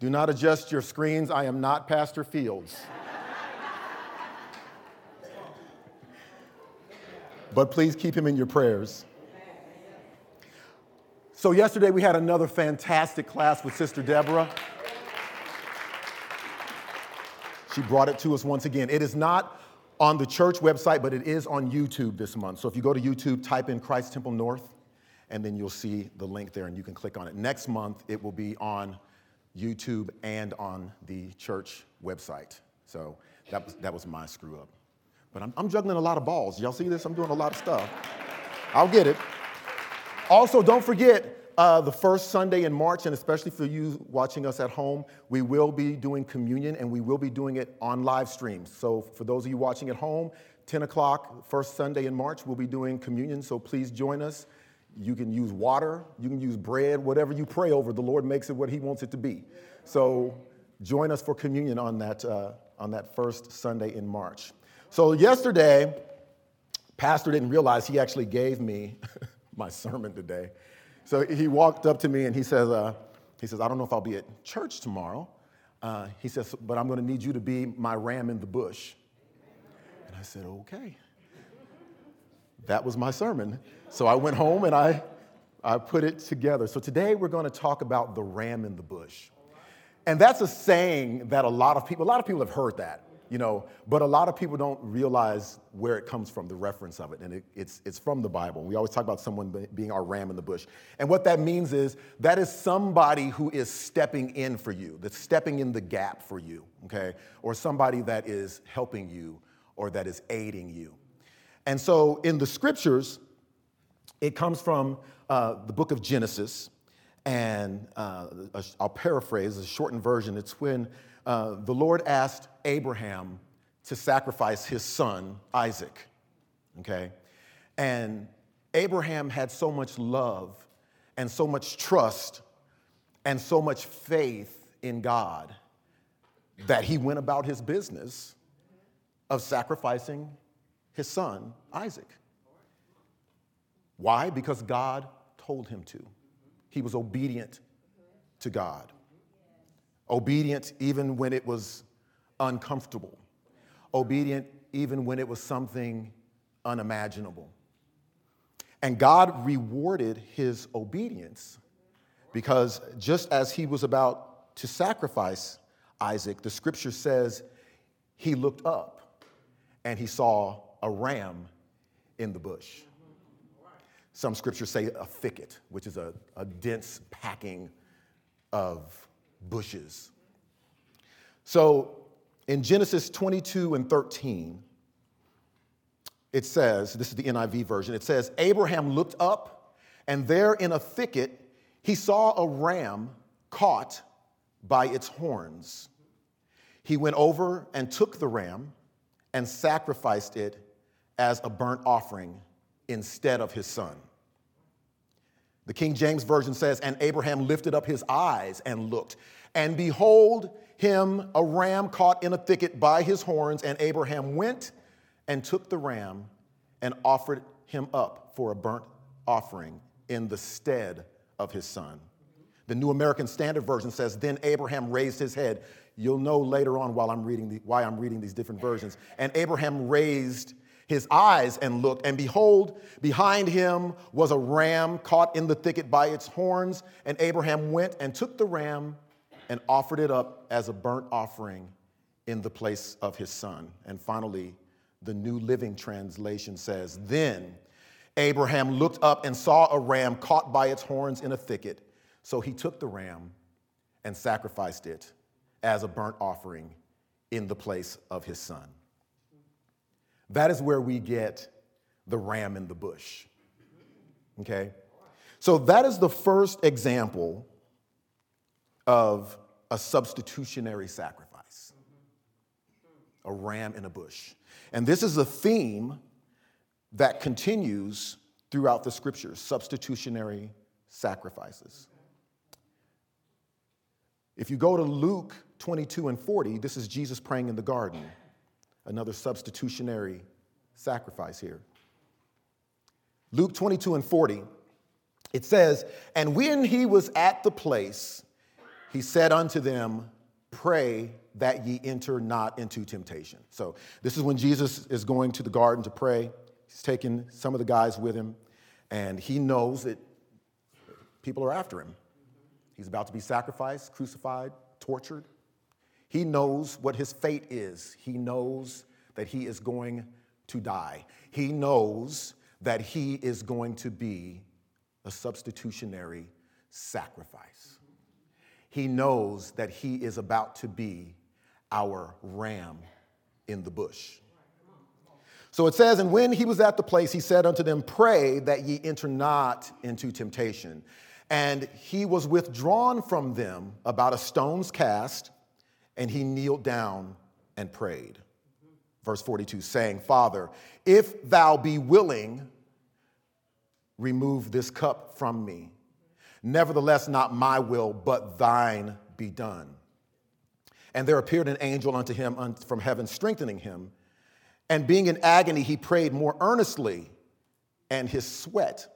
Do not adjust your screens. I am not Pastor Fields. but please keep him in your prayers. So, yesterday we had another fantastic class with Sister Deborah. She brought it to us once again. It is not on the church website, but it is on YouTube this month. So, if you go to YouTube, type in Christ Temple North, and then you'll see the link there and you can click on it. Next month, it will be on YouTube and on the church website. So, that was, that was my screw up. But I'm, I'm juggling a lot of balls. Y'all see this? I'm doing a lot of stuff. I'll get it. Also, don't forget uh, the first Sunday in March, and especially for you watching us at home, we will be doing communion and we will be doing it on live streams. So, for those of you watching at home, 10 o'clock, first Sunday in March, we'll be doing communion. So, please join us. You can use water, you can use bread, whatever you pray over, the Lord makes it what He wants it to be. So, join us for communion on that, uh, on that first Sunday in March. So, yesterday, Pastor didn't realize he actually gave me my sermon today. So he walked up to me and he says, uh, he says, I don't know if I'll be at church tomorrow. Uh, he says, but I'm going to need you to be my ram in the bush. And I said, okay. That was my sermon. So I went home and I, I put it together. So today we're going to talk about the ram in the bush. And that's a saying that a lot of people, a lot of people have heard that you know, but a lot of people don't realize where it comes from, the reference of it, and it, it's, it's from the Bible. We always talk about someone being our ram in the bush. And what that means is that is somebody who is stepping in for you, that's stepping in the gap for you, okay? Or somebody that is helping you or that is aiding you. And so in the scriptures, it comes from uh, the book of Genesis, and uh, I'll paraphrase, a shortened version. It's when uh, the Lord asked Abraham to sacrifice his son, Isaac. Okay? And Abraham had so much love and so much trust and so much faith in God that he went about his business of sacrificing his son, Isaac. Why? Because God told him to. He was obedient to God obedient even when it was uncomfortable, obedient even when it was something unimaginable. And God rewarded his obedience because just as he was about to sacrifice Isaac, the scripture says he looked up and he saw a ram in the bush. Some scriptures say a thicket, which is a, a dense packing of bushes. So in Genesis 22 and 13, it says, this is the NIV version, it says, Abraham looked up, and there in a thicket, he saw a ram caught by its horns. He went over and took the ram and sacrificed it as a burnt offering instead of his son. The King James Version says, And Abraham lifted up his eyes and looked, and behold, him a ram caught in a thicket by his horns. And Abraham went and took the ram and offered him up for a burnt offering in the stead of his son. The New American Standard Version says, Then Abraham raised his head. You'll know later on while I'm reading the, why I'm reading these different versions. And Abraham raised his eyes and looked, and behold, behind him was a ram caught in the thicket by its horns. And Abraham went and took the ram and offered it up as a burnt offering in the place of his son. And finally, the New Living Translation says, Then Abraham looked up and saw a ram caught by its horns in a thicket. So he took the ram and sacrificed it as a burnt offering in the place of his son. That is where we get the ram in the bush. Okay? So that is the first example of a substitutionary sacrifice a ram in a bush. And this is a theme that continues throughout the scriptures substitutionary sacrifices. If you go to Luke 22 and 40, this is Jesus praying in the garden another substitutionary sacrifice here. Luke 22 and 40, it says, And when he was at the place, he said unto them, Pray that ye enter not into temptation. So, this is when Jesus is going to the garden to pray. He's taking some of the guys with him, and he knows that people are after him. He's about to be sacrificed, crucified, tortured. He knows what his fate is. He knows that he is going to die. He knows that he is going to be a substitutionary sacrifice. He knows that he is about to be our ram in the bush. So it says, And when he was at the place, he said unto them, Pray that ye enter not into temptation. And he was withdrawn from them about a stone's cast, and he kneeled down and prayed. Verse 42, saying, Father, if thou be willing, remove this cup from me. Nevertheless, not my will, but thine be done. And there appeared an angel unto him from heaven, strengthening him. And being in agony, he prayed more earnestly, and his sweat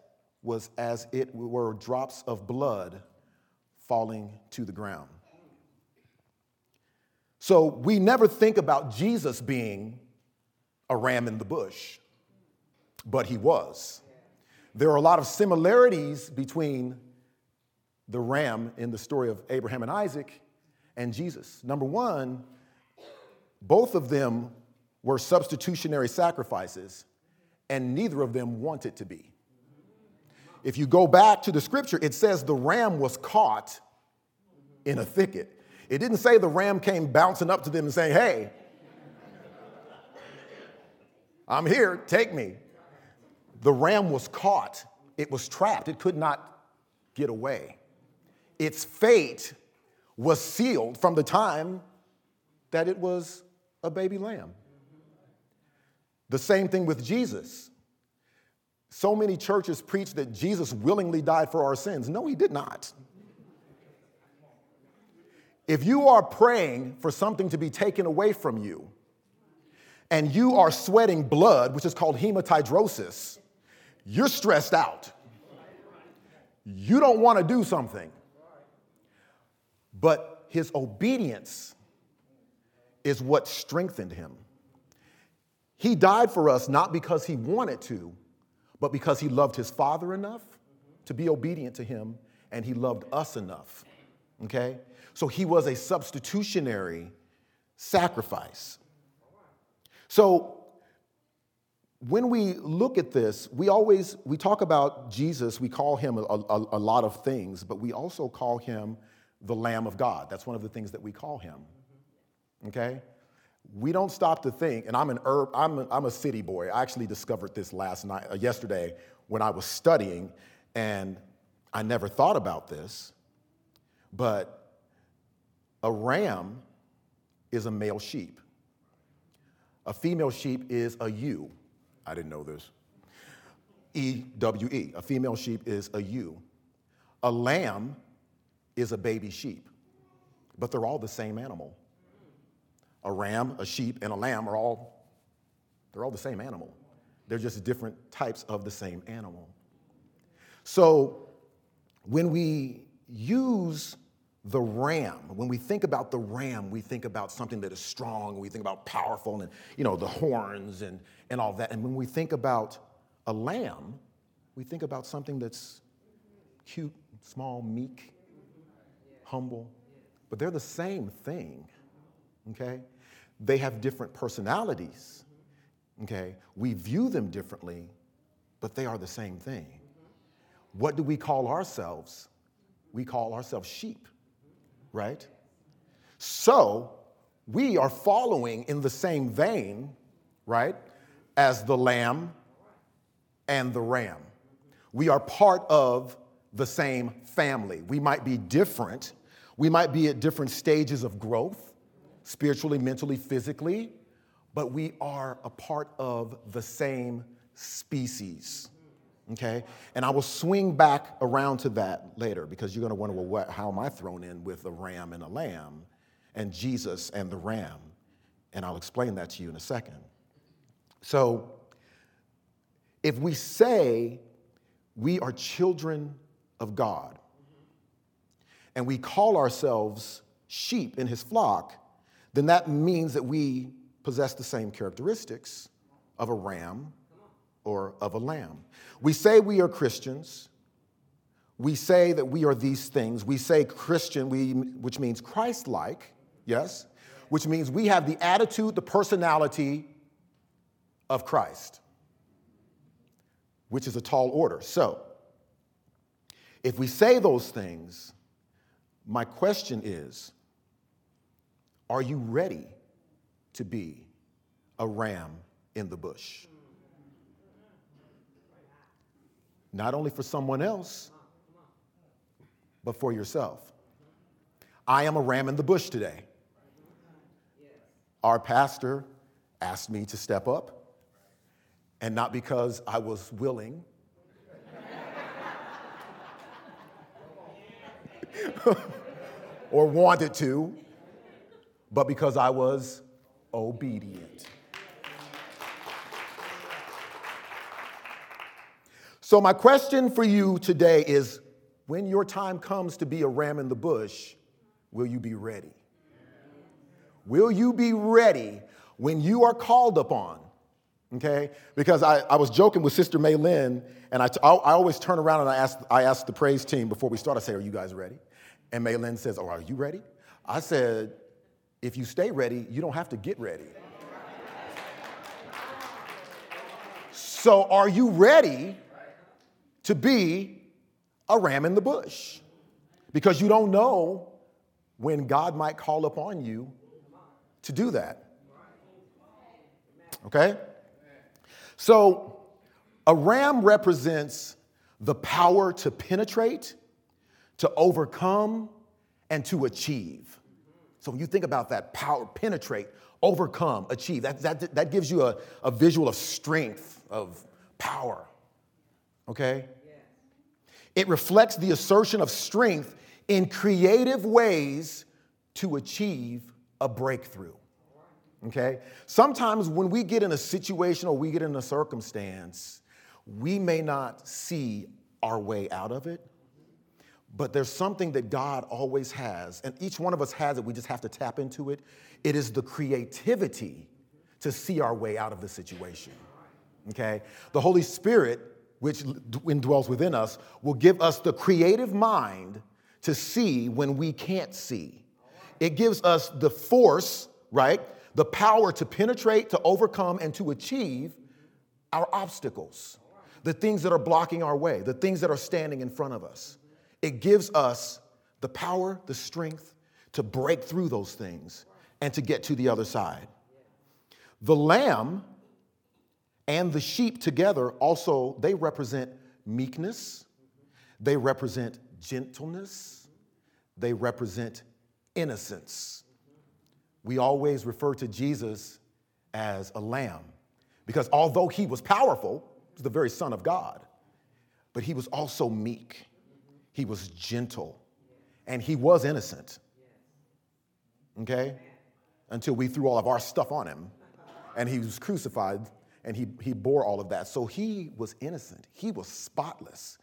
was as it were drops of blood falling to the ground. So we never think about Jesus being a ram in the bush, but he was. There are a lot of similarities between the ram in the story of Abraham and Isaac and Jesus. Number one, both of them were substitutionary sacrifices, and neither of them wanted to be. If you go back to the scripture, it says the ram was caught in a thicket. It didn't say the ram came bouncing up to them and saying, Hey, I'm here, take me. The ram was caught, it was trapped, it could not get away. Its fate was sealed from the time that it was a baby lamb. The same thing with Jesus. So many churches preach that Jesus willingly died for our sins. No, he did not. If you are praying for something to be taken away from you, and you are sweating blood, which is called hematidrosis, you're stressed out. You don't want to do something. But his obedience is what strengthened him. He died for us not because he wanted to, but because he loved his father enough to be obedient to him, and he loved us enough. Okay? So he was a substitutionary sacrifice. So when we look at this, we always we talk about Jesus, we call him a, a, a, lot of things, but we also call him the Lamb of God. That's one of the things that we call him. Okay? We don't stop to think, and I'm an herb, I'm a, I'm a city boy. I actually discovered this last night, uh, yesterday, when I was studying, and I never thought about this, but a ram is a male sheep. A female sheep is a ewe. I didn't know this. E W E. A female sheep is a ewe. A lamb is a baby sheep, but they're all the same animal. A ram, a sheep, and a lamb are all, they're all the same animal. They're just different types of the same animal. So when we use the ram, when we think about the ram, we think about something that is strong, we think about powerful and you know the horns and, and all that. And when we think about a lamb, we think about something that's cute, small, meek, humble, but they're the same thing, okay? They have different personalities, okay? We view them differently, but they are the same thing. What do we call ourselves? We call ourselves sheep, right? So we are following in the same vein, right, as the lamb and the ram. We are part of the same family. We might be different, we might be at different stages of growth, spiritually, mentally, physically, but we are a part of the same species. Okay? And I will swing back around to that later because you're going to wonder, well, what, how am I thrown in with a ram and a lamb and Jesus and the ram? And I'll explain that to you in a second. So, if we say we are children of God, and we call ourselves sheep in his flock, then that means that we possess the same characteristics of a ram or of a lamb. We say we are Christians. We say that we are these things. We say Christian, we, which means Christ like, yes, which means we have the attitude, the personality of Christ, which is a tall order. So, if we say those things, my question is are you ready to be a ram in the bush? Not only for someone else, but for yourself. I am a ram in the bush today. Our pastor asked me to step up, and not because I was willing. or wanted to, but because I was obedient. So, my question for you today is when your time comes to be a ram in the bush, will you be ready? Will you be ready when you are called upon? Okay? Because I, I was joking with Sister May Lynn, and I, always turn around and I ask, I ask the praise team before we start, I say, Are you guys ready? And May Lynn says, Oh, are you ready? I said, If you stay ready, you don't have to get ready. So, are you ready to be a ram in the bush? Because you don't know when God might call upon you to do that. Okay? So, a ram represents the power to penetrate, to overcome, and to achieve. So, when you think about that power, penetrate, overcome, achieve, that, that, that gives you a, a visual of strength, of power. Okay? It reflects the assertion of strength in creative ways to achieve a breakthrough. Okay? Sometimes when we get in a situation or we get in a circumstance, we may not see our way out of it, but there's something that God always has, and each one of us has it. We just have to tap into it. It is the creativity to see our way out of the situation. Okay? The Holy Spirit, which indwells within us, will give us the creative mind to see when we can't see. It gives us the force, right? The power to penetrate, to overcome, and to achieve our obstacles, the things that are blocking our way, the things that are standing in front of us. It gives us the power, the strength to break through those things and to get to the other side. The lamb and the sheep together also they represent meekness, they represent gentleness, they represent innocence. We always refer to Jesus as a lamb because although he was powerful, he was the very Son of God, but he was also meek, he was gentle, and he was innocent. Okay? Until we threw all of our stuff on him and he was crucified and he, he bore all of that. So he was innocent, he was spotless.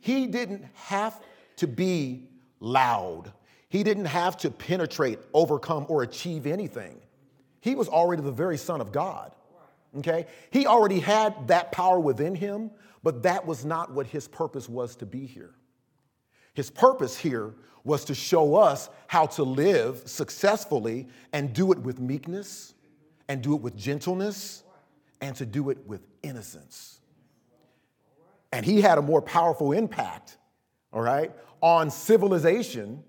He didn't have to be loud. He didn't have to penetrate, overcome, or achieve anything. He was already the very Son of God. Okay? He already had that power within him, but that was not what his purpose was to be here. His purpose here was to show us how to live successfully and do it with meekness, and do it with gentleness, and to do it with innocence. And he had a more powerful impact, all right, on civilization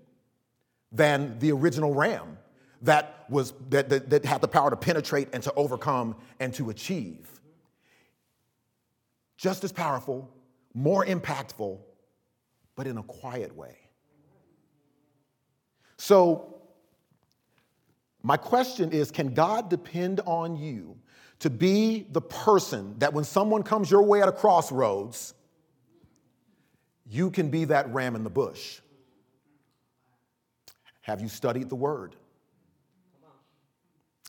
than the original ram that, was, that, that, that had the power to penetrate and to overcome and to achieve. Just as powerful, more impactful, but in a quiet way. So, my question is can God depend on you to be the person that when someone comes your way at a crossroads, you can be that ram in the bush? Have you studied the word?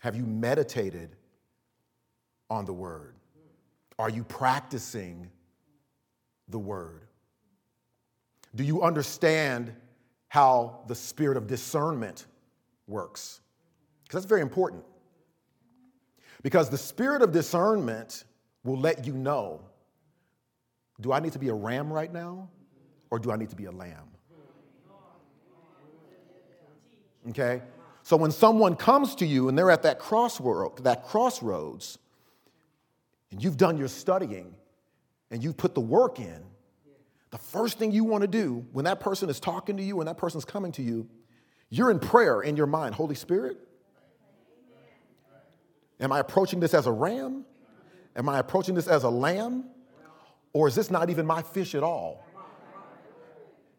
Have you meditated on the word? Are you practicing the word? Do you understand how the spirit of discernment works. Because that's very important. Because the spirit of discernment will let you know do I need to be a ram right now or do I need to be a lamb? Okay? So when someone comes to you and they're at that crossroad, that crossroads, and you've done your studying and you've put the work in, the first thing you want to do when that person is talking to you, when that person's coming to you, you're in prayer in your mind. Holy Spirit, am I approaching this as a ram? Am I approaching this as a lamb? Or is this not even my fish at all?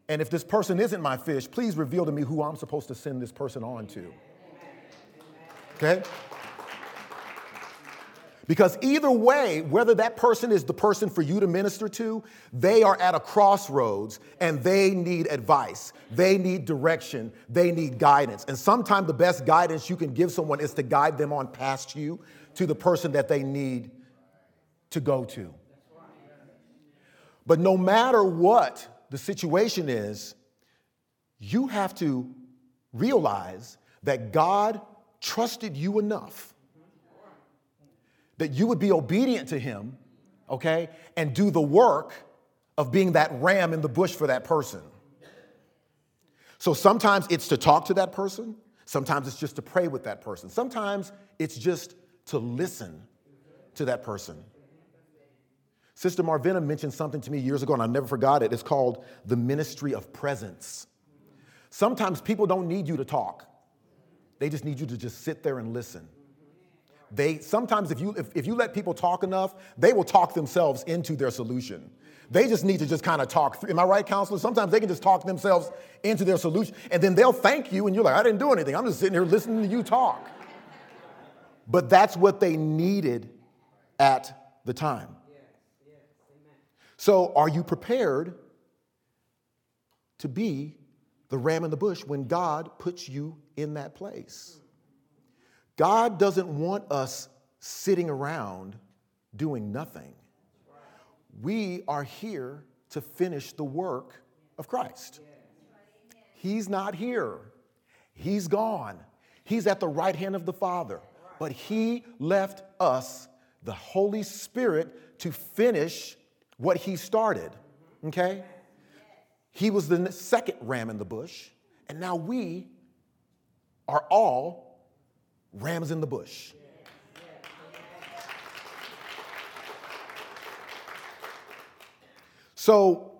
And if this person isn't my fish, please reveal to me who I'm supposed to send this person on to. Okay? Because either way, whether that person is the person for you to minister to, they are at a crossroads and they need advice. They need direction. They need guidance. And sometimes the best guidance you can give someone is to guide them on past you to the person that they need to go to. But no matter what the situation is, you have to realize that God trusted you enough that you would be obedient to him, okay, and do the work of being that ram in the bush for that person. So sometimes it's to talk to that person, sometimes it's just to pray with that person, sometimes it's just to listen to that person. Sister Marvina mentioned something to me years ago, and I never forgot it. It's called the ministry of presence. Sometimes people don't need you to talk, they just need you to just sit there and listen. They sometimes if you if, if you let people talk enough, they will talk themselves into their solution. They just need to just kind of talk. Am I right, counselor? Sometimes they can just talk themselves into their solution, and then they'll thank you, and you're like, I didn't do anything. I'm just sitting here listening to you talk. But that's what they needed at the time. So, are you prepared to be the ram in the bush when God puts you in that place? God doesn't want us sitting around doing nothing. We are here to finish the work of Christ. He's not here, He's gone. He's at the right hand of the Father. But He left us, the Holy Spirit, to finish what He started. Okay? He was the second ram in the bush, and now we are all rams in the bush. So,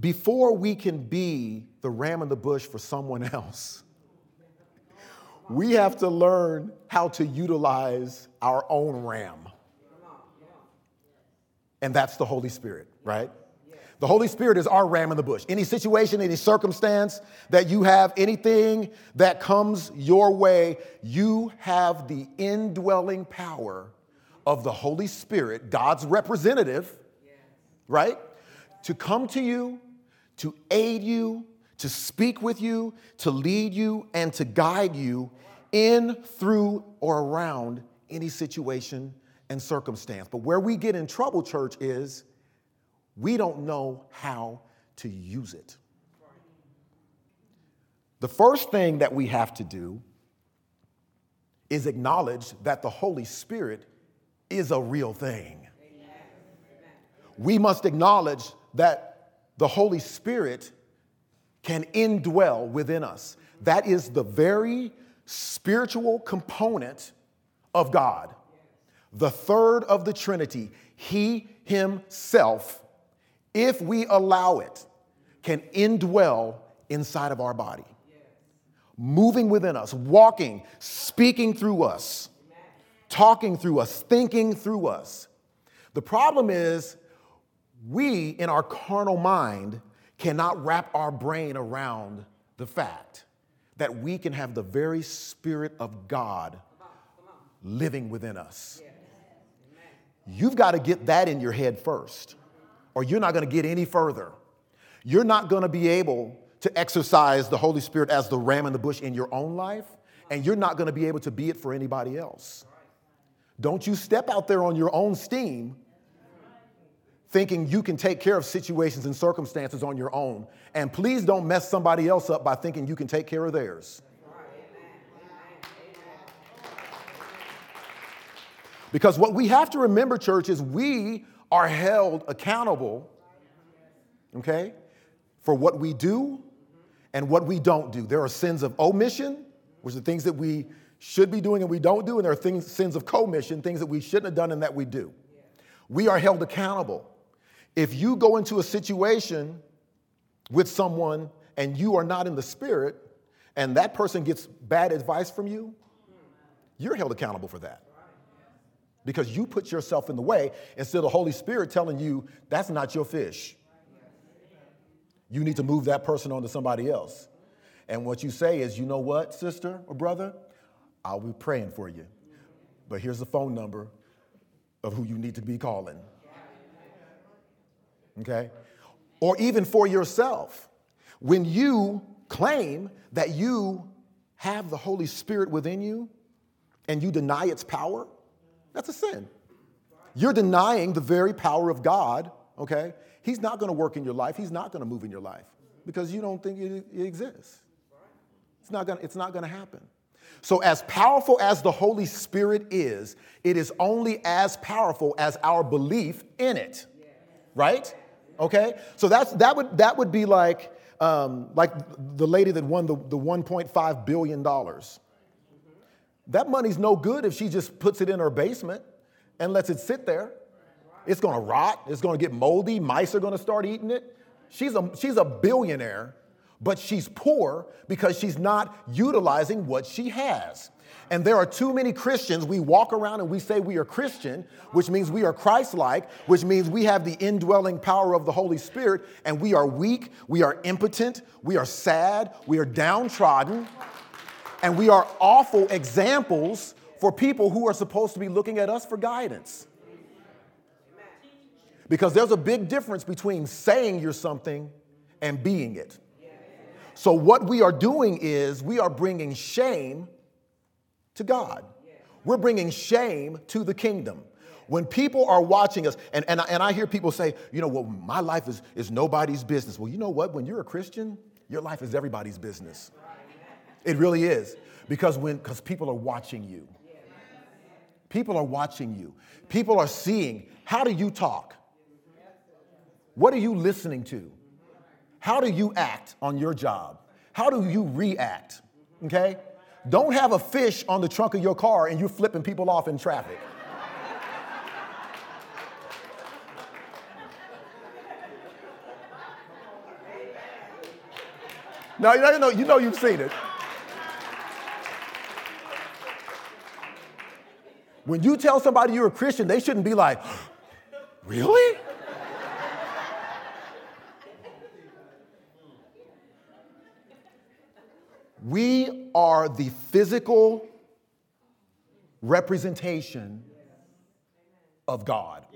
before we can be the ram in the bush for someone else, we have to learn how to utilize our own ram. And that's the Holy Spirit, right? The Holy Spirit is our ram in the bush. Any situation, any circumstance that you have, anything that comes your way, you have the indwelling power of the Holy Spirit, God's representative, right? To come to you, to aid you, to speak with you, to lead you, and to guide you in, through, or around any situation and circumstance. But where we get in trouble, church, is we don't know how to use it. The first thing that we have to do is acknowledge that the Holy Spirit is a real thing. We must acknowledge that the Holy Spirit can indwell within us. That is the very spiritual component of God, the third of the Trinity. He Himself if we allow it, can indwell inside of our body, moving within us, walking, speaking through us, talking through us, thinking through us. The problem is, we in our carnal mind cannot wrap our brain around the fact that we can have the very Spirit of God living within us. You've got to get that in your head first or you're not going to get any further. You're not going to be able to exercise the Holy Spirit as the ram in the bush in your own life, and you're not going to be able to be it for anybody else. Don't you step out there on your own steam thinking you can take care of situations and circumstances on your own. And please don't mess somebody else up by thinking you can take care of theirs. Because what we have to remember, church, is we are held accountable, okay, for what we do and what we don't do. There are sins of omission, which are things that we should be doing and we don't do, and there are things, sins of commission, things that we shouldn't have done and that we do. We are held accountable. If you go into a situation with someone and you are not in the spirit, and that person gets bad advice from you, you're held accountable for that. Because you put yourself in the way instead of the Holy Spirit telling you that's not your fish. You need to move that person on to somebody else. And what you say is, you know what, sister or brother? I'll be praying for you. But here's the phone number of who you need to be calling. Okay? Or even for yourself. When you claim that you have the Holy Spirit within you and you deny its power, that's a sin. You're denying the very power of God, okay? He's not gonna work in your life, He's not gonna move in your life because you don't think it, it exists. It's not, gonna, it's not gonna happen. So, as powerful as the Holy Spirit is, it is only as powerful as our belief in it, right? Okay? So that's, that, would, that would be like, um, like the lady that won the, the $1.5 billion. That money's no good if she just puts it in her basement and lets it sit there. It's gonna rot, it's gonna get moldy, mice are gonna start eating it. She's a, she's a billionaire, but she's poor because she's not utilizing what she has. And there are too many Christians. We walk around and we say we are Christian, which means we are Christ like, which means we have the indwelling power of the Holy Spirit, and we are weak, we are impotent, we are sad, we are downtrodden, and we are awful examples for people who are supposed to be looking at us for guidance. Because there's a big difference between saying you're something and being it. So, what we are doing is we are bringing shame to God. We're bringing shame to the kingdom. When people are watching us, and, and, and I hear people say, you know, well, my life is, is nobody's business. Well, you know what? When you're a Christian, your life is everybody's business. It really is. Because when because people are watching you. People are watching you. People are seeing how do you talk? What are you listening to? How do you act on your job? How do you react? Okay? Don't have a fish on the trunk of your car and you're flipping people off in traffic. Now, you know, you know you've seen it. When you tell somebody you're a Christian, they shouldn't be like, really? We are the physical representation of God.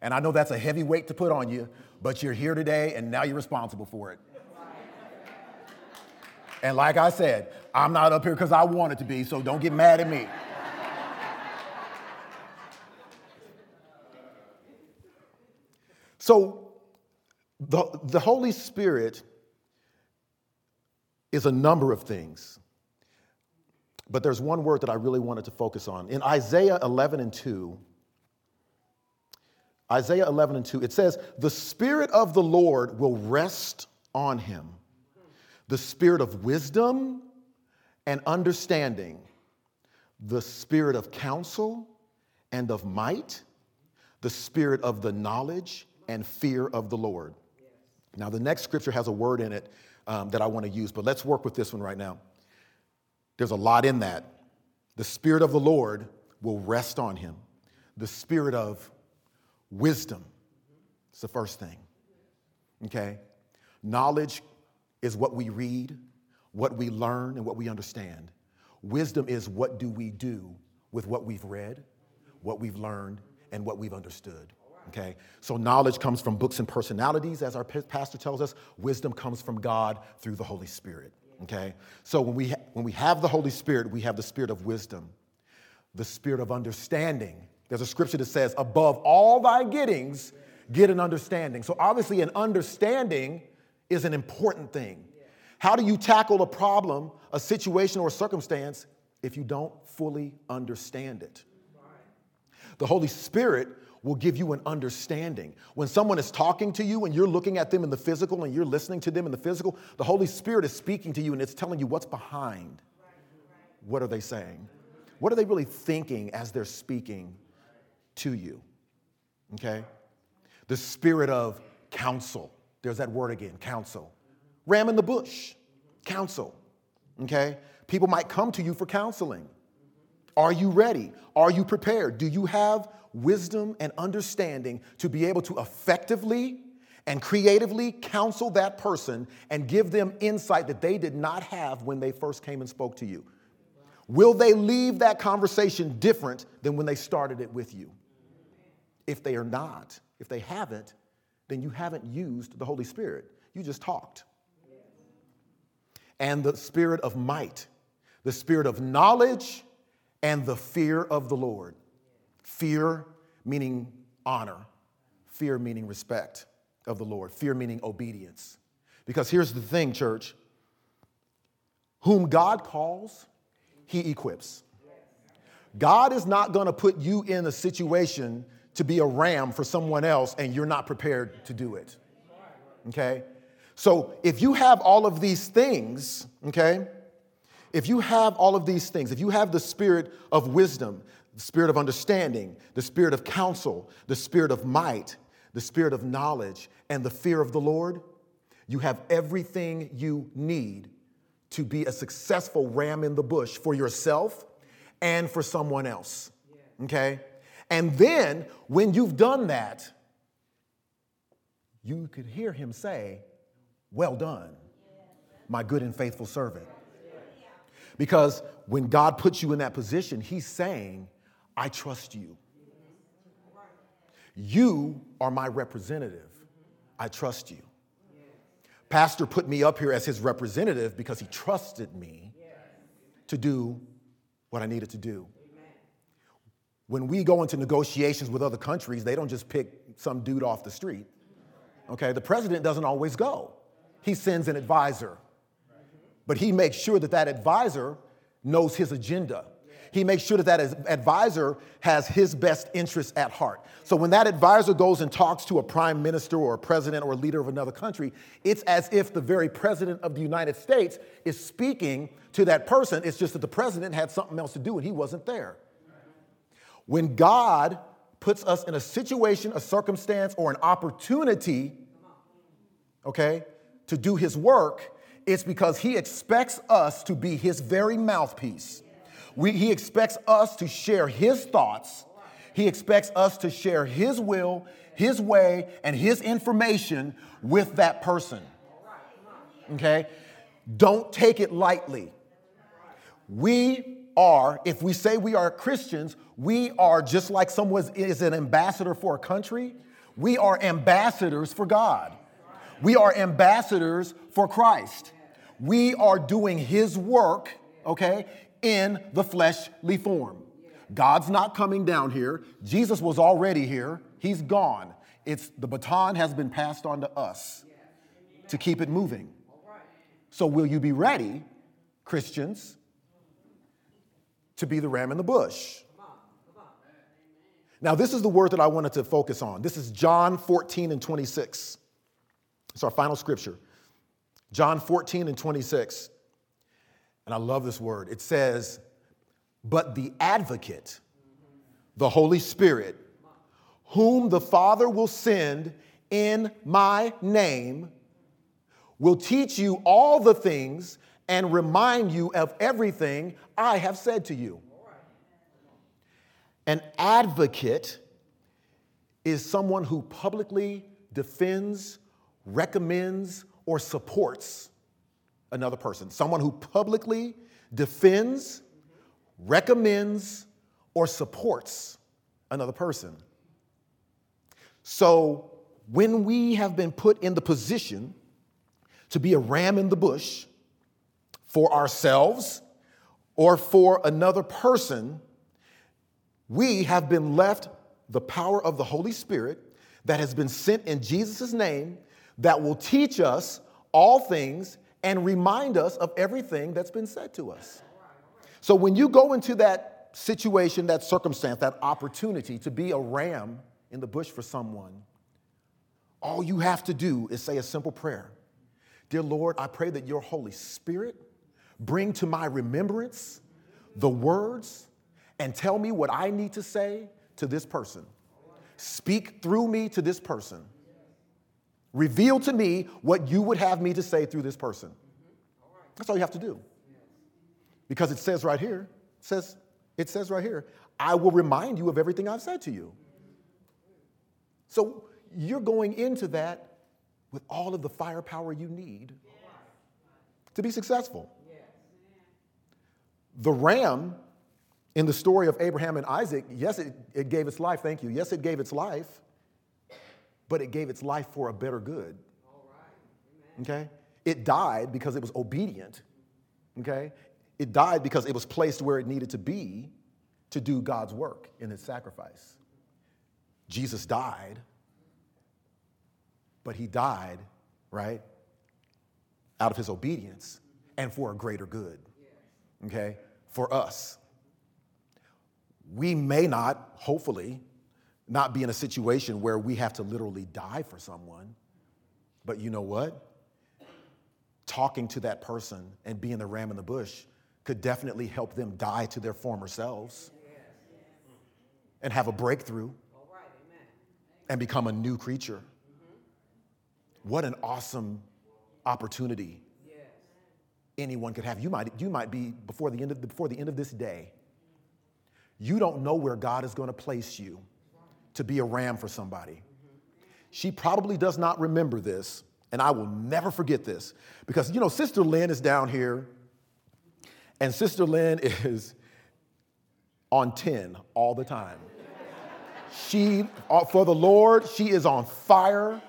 And I know that's a heavy weight to put on you, but you're here today and now you're responsible for it. And like I said, I'm not up here because I wanted to be, so don't get mad at me. So, the, the Holy Spirit is a number of things. But there's one word that I really wanted to focus on. In Isaiah 11 and 2, Isaiah 11 and 2, it says, The Spirit of the Lord will rest on him, the Spirit of wisdom and understanding, the Spirit of counsel and of might, the Spirit of the knowledge and fear of the Lord. Now, the next scripture has a word in it um, that I want to use, but let's work with this one right now. There's a lot in that. The Spirit of the Lord will rest on him, the Spirit of wisdom. It's the first thing. Okay? Knowledge is what we read, what we learn, and what we understand. Wisdom is what do we do with what we've read, what we've learned, and what we've understood. Okay? So knowledge comes from books and personalities, as our pastor tells us. Wisdom comes from God through the Holy Spirit. Okay? So when we, ha- when we have the Holy Spirit, we have the spirit of wisdom, the spirit of understanding, There's a scripture that says, above all thy gettings, get an understanding. So obviously, an understanding is an important thing. How do you tackle a problem, a situation, or a circumstance if you don't fully understand it? The Holy Spirit will give you an understanding. When someone is talking to you and you're looking at them in the physical and you're listening to them in the physical, the Holy Spirit is speaking to you and it's telling you what's behind. What are they saying? What are they really thinking as they're speaking to you? Okay? The spirit of counsel. There's that word again, counsel. Ram in the bush, counsel. Okay? People might come to you for counseling. Are you ready? Are you prepared? Do you have wisdom and understanding to be able to effectively and creatively counsel that person and give them insight that they did not have when they first came and spoke to you? Will they leave that conversation different than when they started it with you? If they are not, if they haven't, then you haven't used the Holy Spirit. You just talked. And the spirit of might, the spirit of knowledge, and the fear of the Lord. Fear meaning honor, fear meaning respect of the Lord, fear meaning obedience. Because here's the thing, church whom God calls, he equips. God is not to put you in a situation to be a ram for someone else and you're not prepared to do it. Okay? So if you have all of these things, okay, if you have all of these things, if you have the spirit of wisdom, the spirit of understanding, the spirit of counsel, the spirit of might, the spirit of knowledge, and the fear of the Lord, you have everything you need to be a successful ram in the bush for yourself and for someone else. Okay? And then when you've done that, you could hear him say, Well done, my good and faithful servant. Because when God puts you in that position, he's saying, I trust you. You are my representative. I trust you. Pastor put me up here as his representative because he trusted me to do what I needed to do. When we go into negotiations with other countries, they don't just pick some dude off the street. Okay, the president doesn't always go. He sends an advisor. But he makes sure that that advisor knows his agenda he makes sure that that advisor has his best interests at heart. So when that advisor goes and talks to a prime minister or a president or a leader of another country, it's as if the very president of the United States is speaking to that person. It's just that the president had something else to do and he wasn't there. When God puts us in a situation, a circumstance, or an opportunity, okay, to do his work, it's because he expects us to be his very mouthpiece. We, he expects us to share his thoughts. He expects us to share his will, his way, and his information with that person. Okay? Don't take it lightly. We are, if we say we are Christians, we are just like someone is an ambassador for a country, we are ambassadors for God. We are ambassadors for Christ. We are doing his work, okay, in the fleshly form. God's not coming down here. Jesus was already here. He's gone. It's the baton has been passed on to us to keep it moving. So will you be ready, Christians, to be the ram in the bush? Now, this is the word that I wanted to focus on. This is John 14 and 26. It's our final scripture. John 14 and 26. And I love this word. It says, But the advocate, the Holy Spirit, whom the Father will send in my name, will teach you all the things and remind you of everything I have said to you. An advocate is someone who publicly defends, recommends, or supports another person, someone who publicly defends, recommends, or supports another person. So when we have been put in the position to be a ram in the bush for ourselves or for another person, we have been left the power of the Holy Spirit that has been sent in Jesus' name that will teach us all things and remind us of everything that's been said to us. So when you go into that situation, that circumstance, that opportunity to be a ram in the bush for someone, all you have to do is say a simple prayer Dear Lord, I pray that your Holy Spirit bring to my remembrance the words and tell me what I need to say to this person. Speak through me to this person. Reveal to me what you would have me to say through this person. That's all you have to do. Because it says right here, it says, it says right here, I will remind you of everything I've said to you. So you're going into that with all of the firepower you need to be successful. The ram in the story of Abraham and Isaac, yes, it, it gave its life, thank you. Yes, it gave its life, but it gave its life for a better good. Okay? It died because it was obedient. Okay? It died because it was placed where it needed to be to do God's work in its sacrifice. Jesus died, but he died, right, out of his obedience and for a greater good. Okay? For us. We may not, hopefully, not be in a situation where we have to literally die for someone. But you know what? Talking to that person and being the ram in the bush could definitely help them die to their former selves and have a breakthrough and become a new creature. What an awesome opportunity anyone could have. You might, you might be before the, end of, before the end of this day. You don't know where God is going to place you to be a ram for somebody. She probably does not remember this, and I will never forget this because, you know, Sister Lynn is down here, and Sister Lynn is on 10 all the time. She, uh, for the Lord, she is on fire,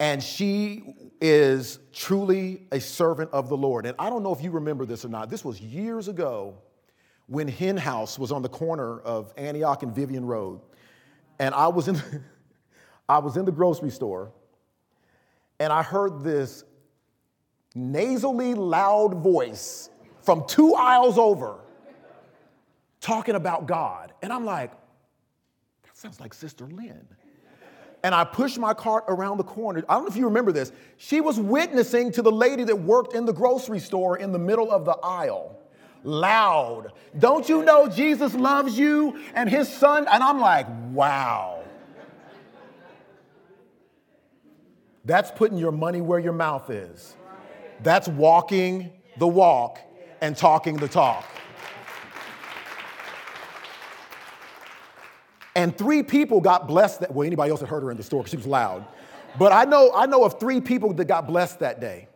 and she is truly a servant of the Lord. And I don't know if you remember this or not. This was years ago when Hen House was on the corner of Antioch and Vivion Road. And I was in, I was in the grocery store and I heard this nasally loud voice from two aisles over talking about God. And I'm like, that sounds like Sister Lynn. And I pushed my cart around the corner. I don't know if you remember this. She was witnessing to the lady that worked in the grocery store in the middle of the aisle loud. Don't you know Jesus loves you and his son? And I'm like, wow. That's putting your money where your mouth is. That's walking the walk and talking the talk. And three people got blessed that well, anybody else had heard her in the store because she was loud. But I know, I know of three people that got blessed that day.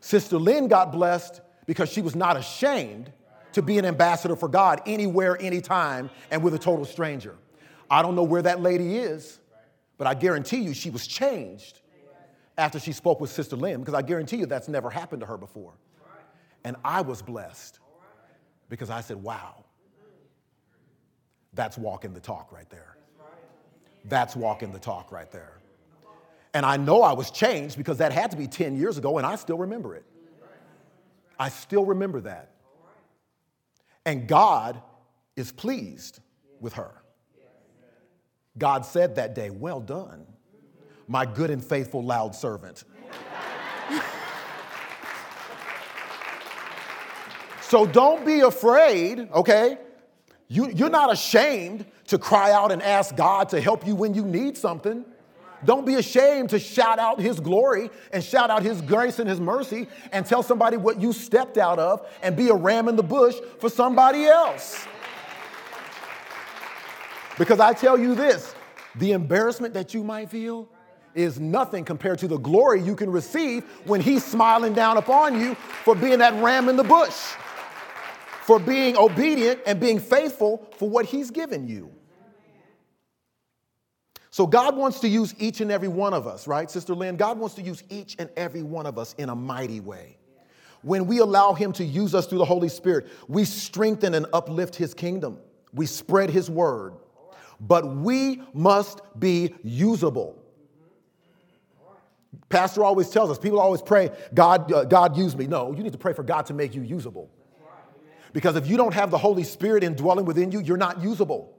Sister Lynn got blessed because she was not ashamed to be an ambassador for God anywhere, anytime, and with a total stranger. I don't know where that lady is, but I guarantee you she was changed after she spoke with Sister Lynn, because I guarantee you that's never happened to her before. And I was blessed because I said, wow, that's walking the talk right there. That's walking the talk right there. And I know I was changed because that had to be 10 years ago, and I still remember it. I still remember that. And God is pleased with her. God said that day, Well done, my good and faithful, loud servant. so don't be afraid, okay? You, you're not ashamed to cry out and ask God to help you when you need something. Don't be ashamed to shout out his glory and shout out his grace and his mercy and tell somebody what you stepped out of and be a ram in the bush for somebody else. Because I tell you this the embarrassment that you might feel is nothing compared to the glory you can receive when he's smiling down upon you for being that ram in the bush, for being obedient and being faithful for what he's given you. So God wants to use each and every one of us, right, Sister Lynn? God wants to use each and every one of us in a mighty way. When we allow Him to use us through the Holy Spirit, we strengthen and uplift His kingdom. we spread his word, but we must be usable. Pastor always tells us, people always pray, God, uh, God use me. No, you need to pray for God to make you usable. Because if you don't have the Holy Spirit indwelling within you, you're not usable.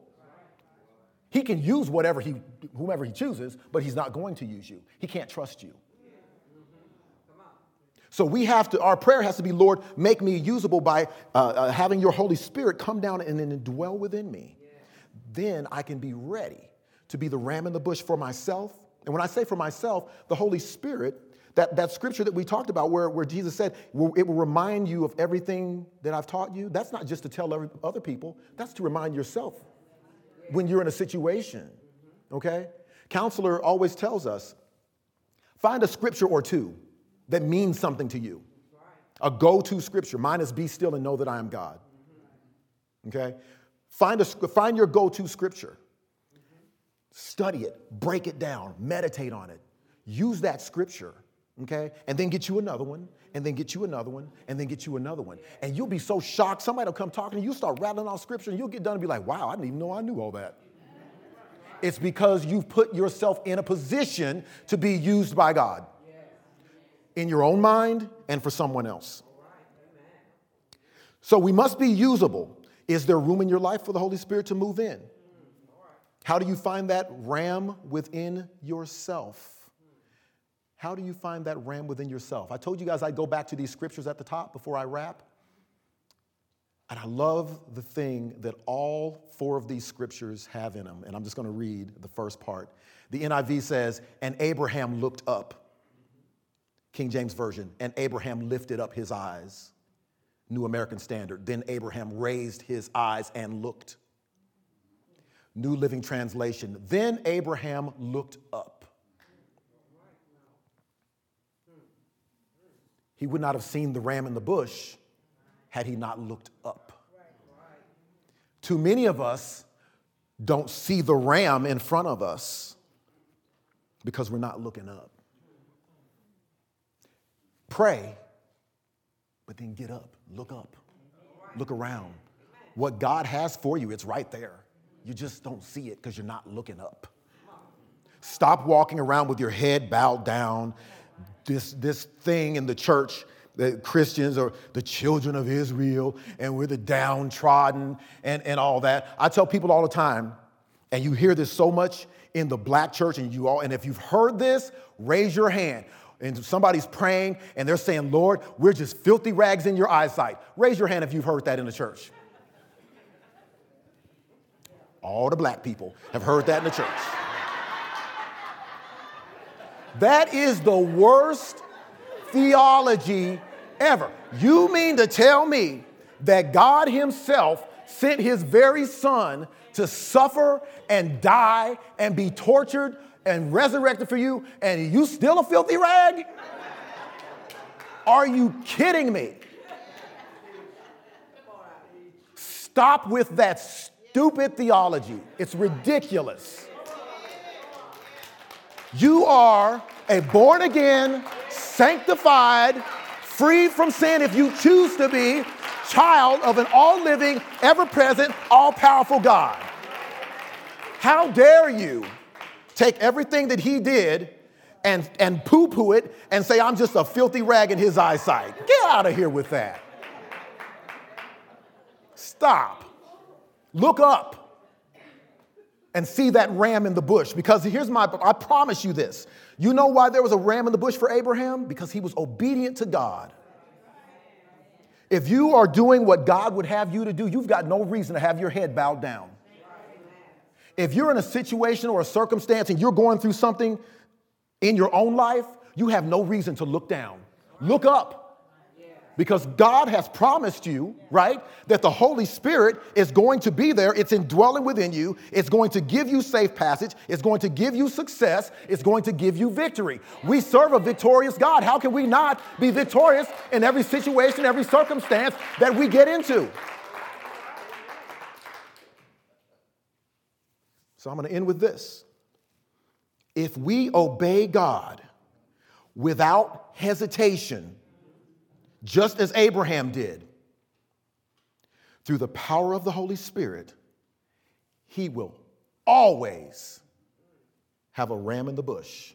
He can use whatever he, whomever he chooses, but he's not going to use you. He can't trust you. So we have to, our prayer has to be, Lord, make me usable by uh, uh, having your Holy Spirit come down and, and dwell within me. Then I can be ready to be the ram in the bush for myself. And when I say for myself, the Holy Spirit, that, that scripture that we talked about where, where Jesus said, it will remind you of everything that I've taught you. That's not just to tell other people, that's to remind yourself when you're in a situation, okay? Counselor always tells us find a scripture or two that means something to you. A go to scripture. Mine is be still and know that I am God. Okay? Find, a, find your go to scripture. Study it, break it down, meditate on it. Use that scripture, okay? And then get you another one, and then get you another one, and then get you another one. And you'll be so shocked. Somebody will come talking to you, start rattling off scripture, and you'll get done and be like, wow, I didn't even know I knew all that. It's because you've put yourself in a position to be used by God in your own mind and for someone else. So we must be usable. Is there room in your life for the Holy Spirit to move in? How do you find that ram within yourself? How do you find that ram within yourself? I told you guys I'd go back to these scriptures at the top before I wrap. And I love the thing that all four of these scriptures have in them. And I'm just going to read the first part. The NIV says, And Abraham looked up. King James Version, and Abraham lifted up his eyes. New American Standard. Then Abraham raised his eyes and looked. New Living Translation. Then Abraham looked up. He would not have seen the ram in the bush had he not looked up. Too many of us don't see the ram in front of us because we're not looking up. Pray, but then get up, look up, look around. What God has for you, it's right there. You just don't see it because you're not looking up. Stop walking around with your head bowed down. This, this thing in the church that Christians are the children of Israel and we're the downtrodden and, and all that. I tell people all the time, and you hear this so much in the black church, and you all, and if you've heard this, raise your hand and somebody's praying and they're saying, Lord, we're just filthy rags in your eyesight. Raise your hand if you've heard that in the church. All the black people have heard that in the church. That is the worst theology ever. You mean to tell me that God Himself sent His very Son to suffer and die and be tortured and resurrected for you, and you still a filthy rag? Are you kidding me? Stop with that stupid theology. It's ridiculous. You are a born again, sanctified, free from sin if you choose to be, child of an all living, ever present, all powerful God. How dare you take everything that he did and, and poo poo it and say, I'm just a filthy rag in his eyesight. Get out of here with that. Stop. Look up and see that ram in the bush. Because here's my, I promise you this. You know why there was a ram in the bush for Abraham? Because he was obedient to God. If you are doing what God would have you to do, you've got no reason to have your head bowed down. If you're in a situation or a circumstance and you're going through something in your own life, you have no reason to look down. Look up. Because God has promised you, right, that the Holy Spirit is going to be there. It's indwelling within you. It's going to give you safe passage. It's going to give you success. It's going to give you victory. We serve a victorious God. How can we not be victorious in every situation, every circumstance that we get into? So I'm going to end with this. If we obey God without hesitation, just as Abraham did, through the power of the Holy Spirit, He will always have a ram in the bush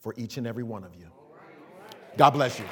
for each and every one of you. God bless you.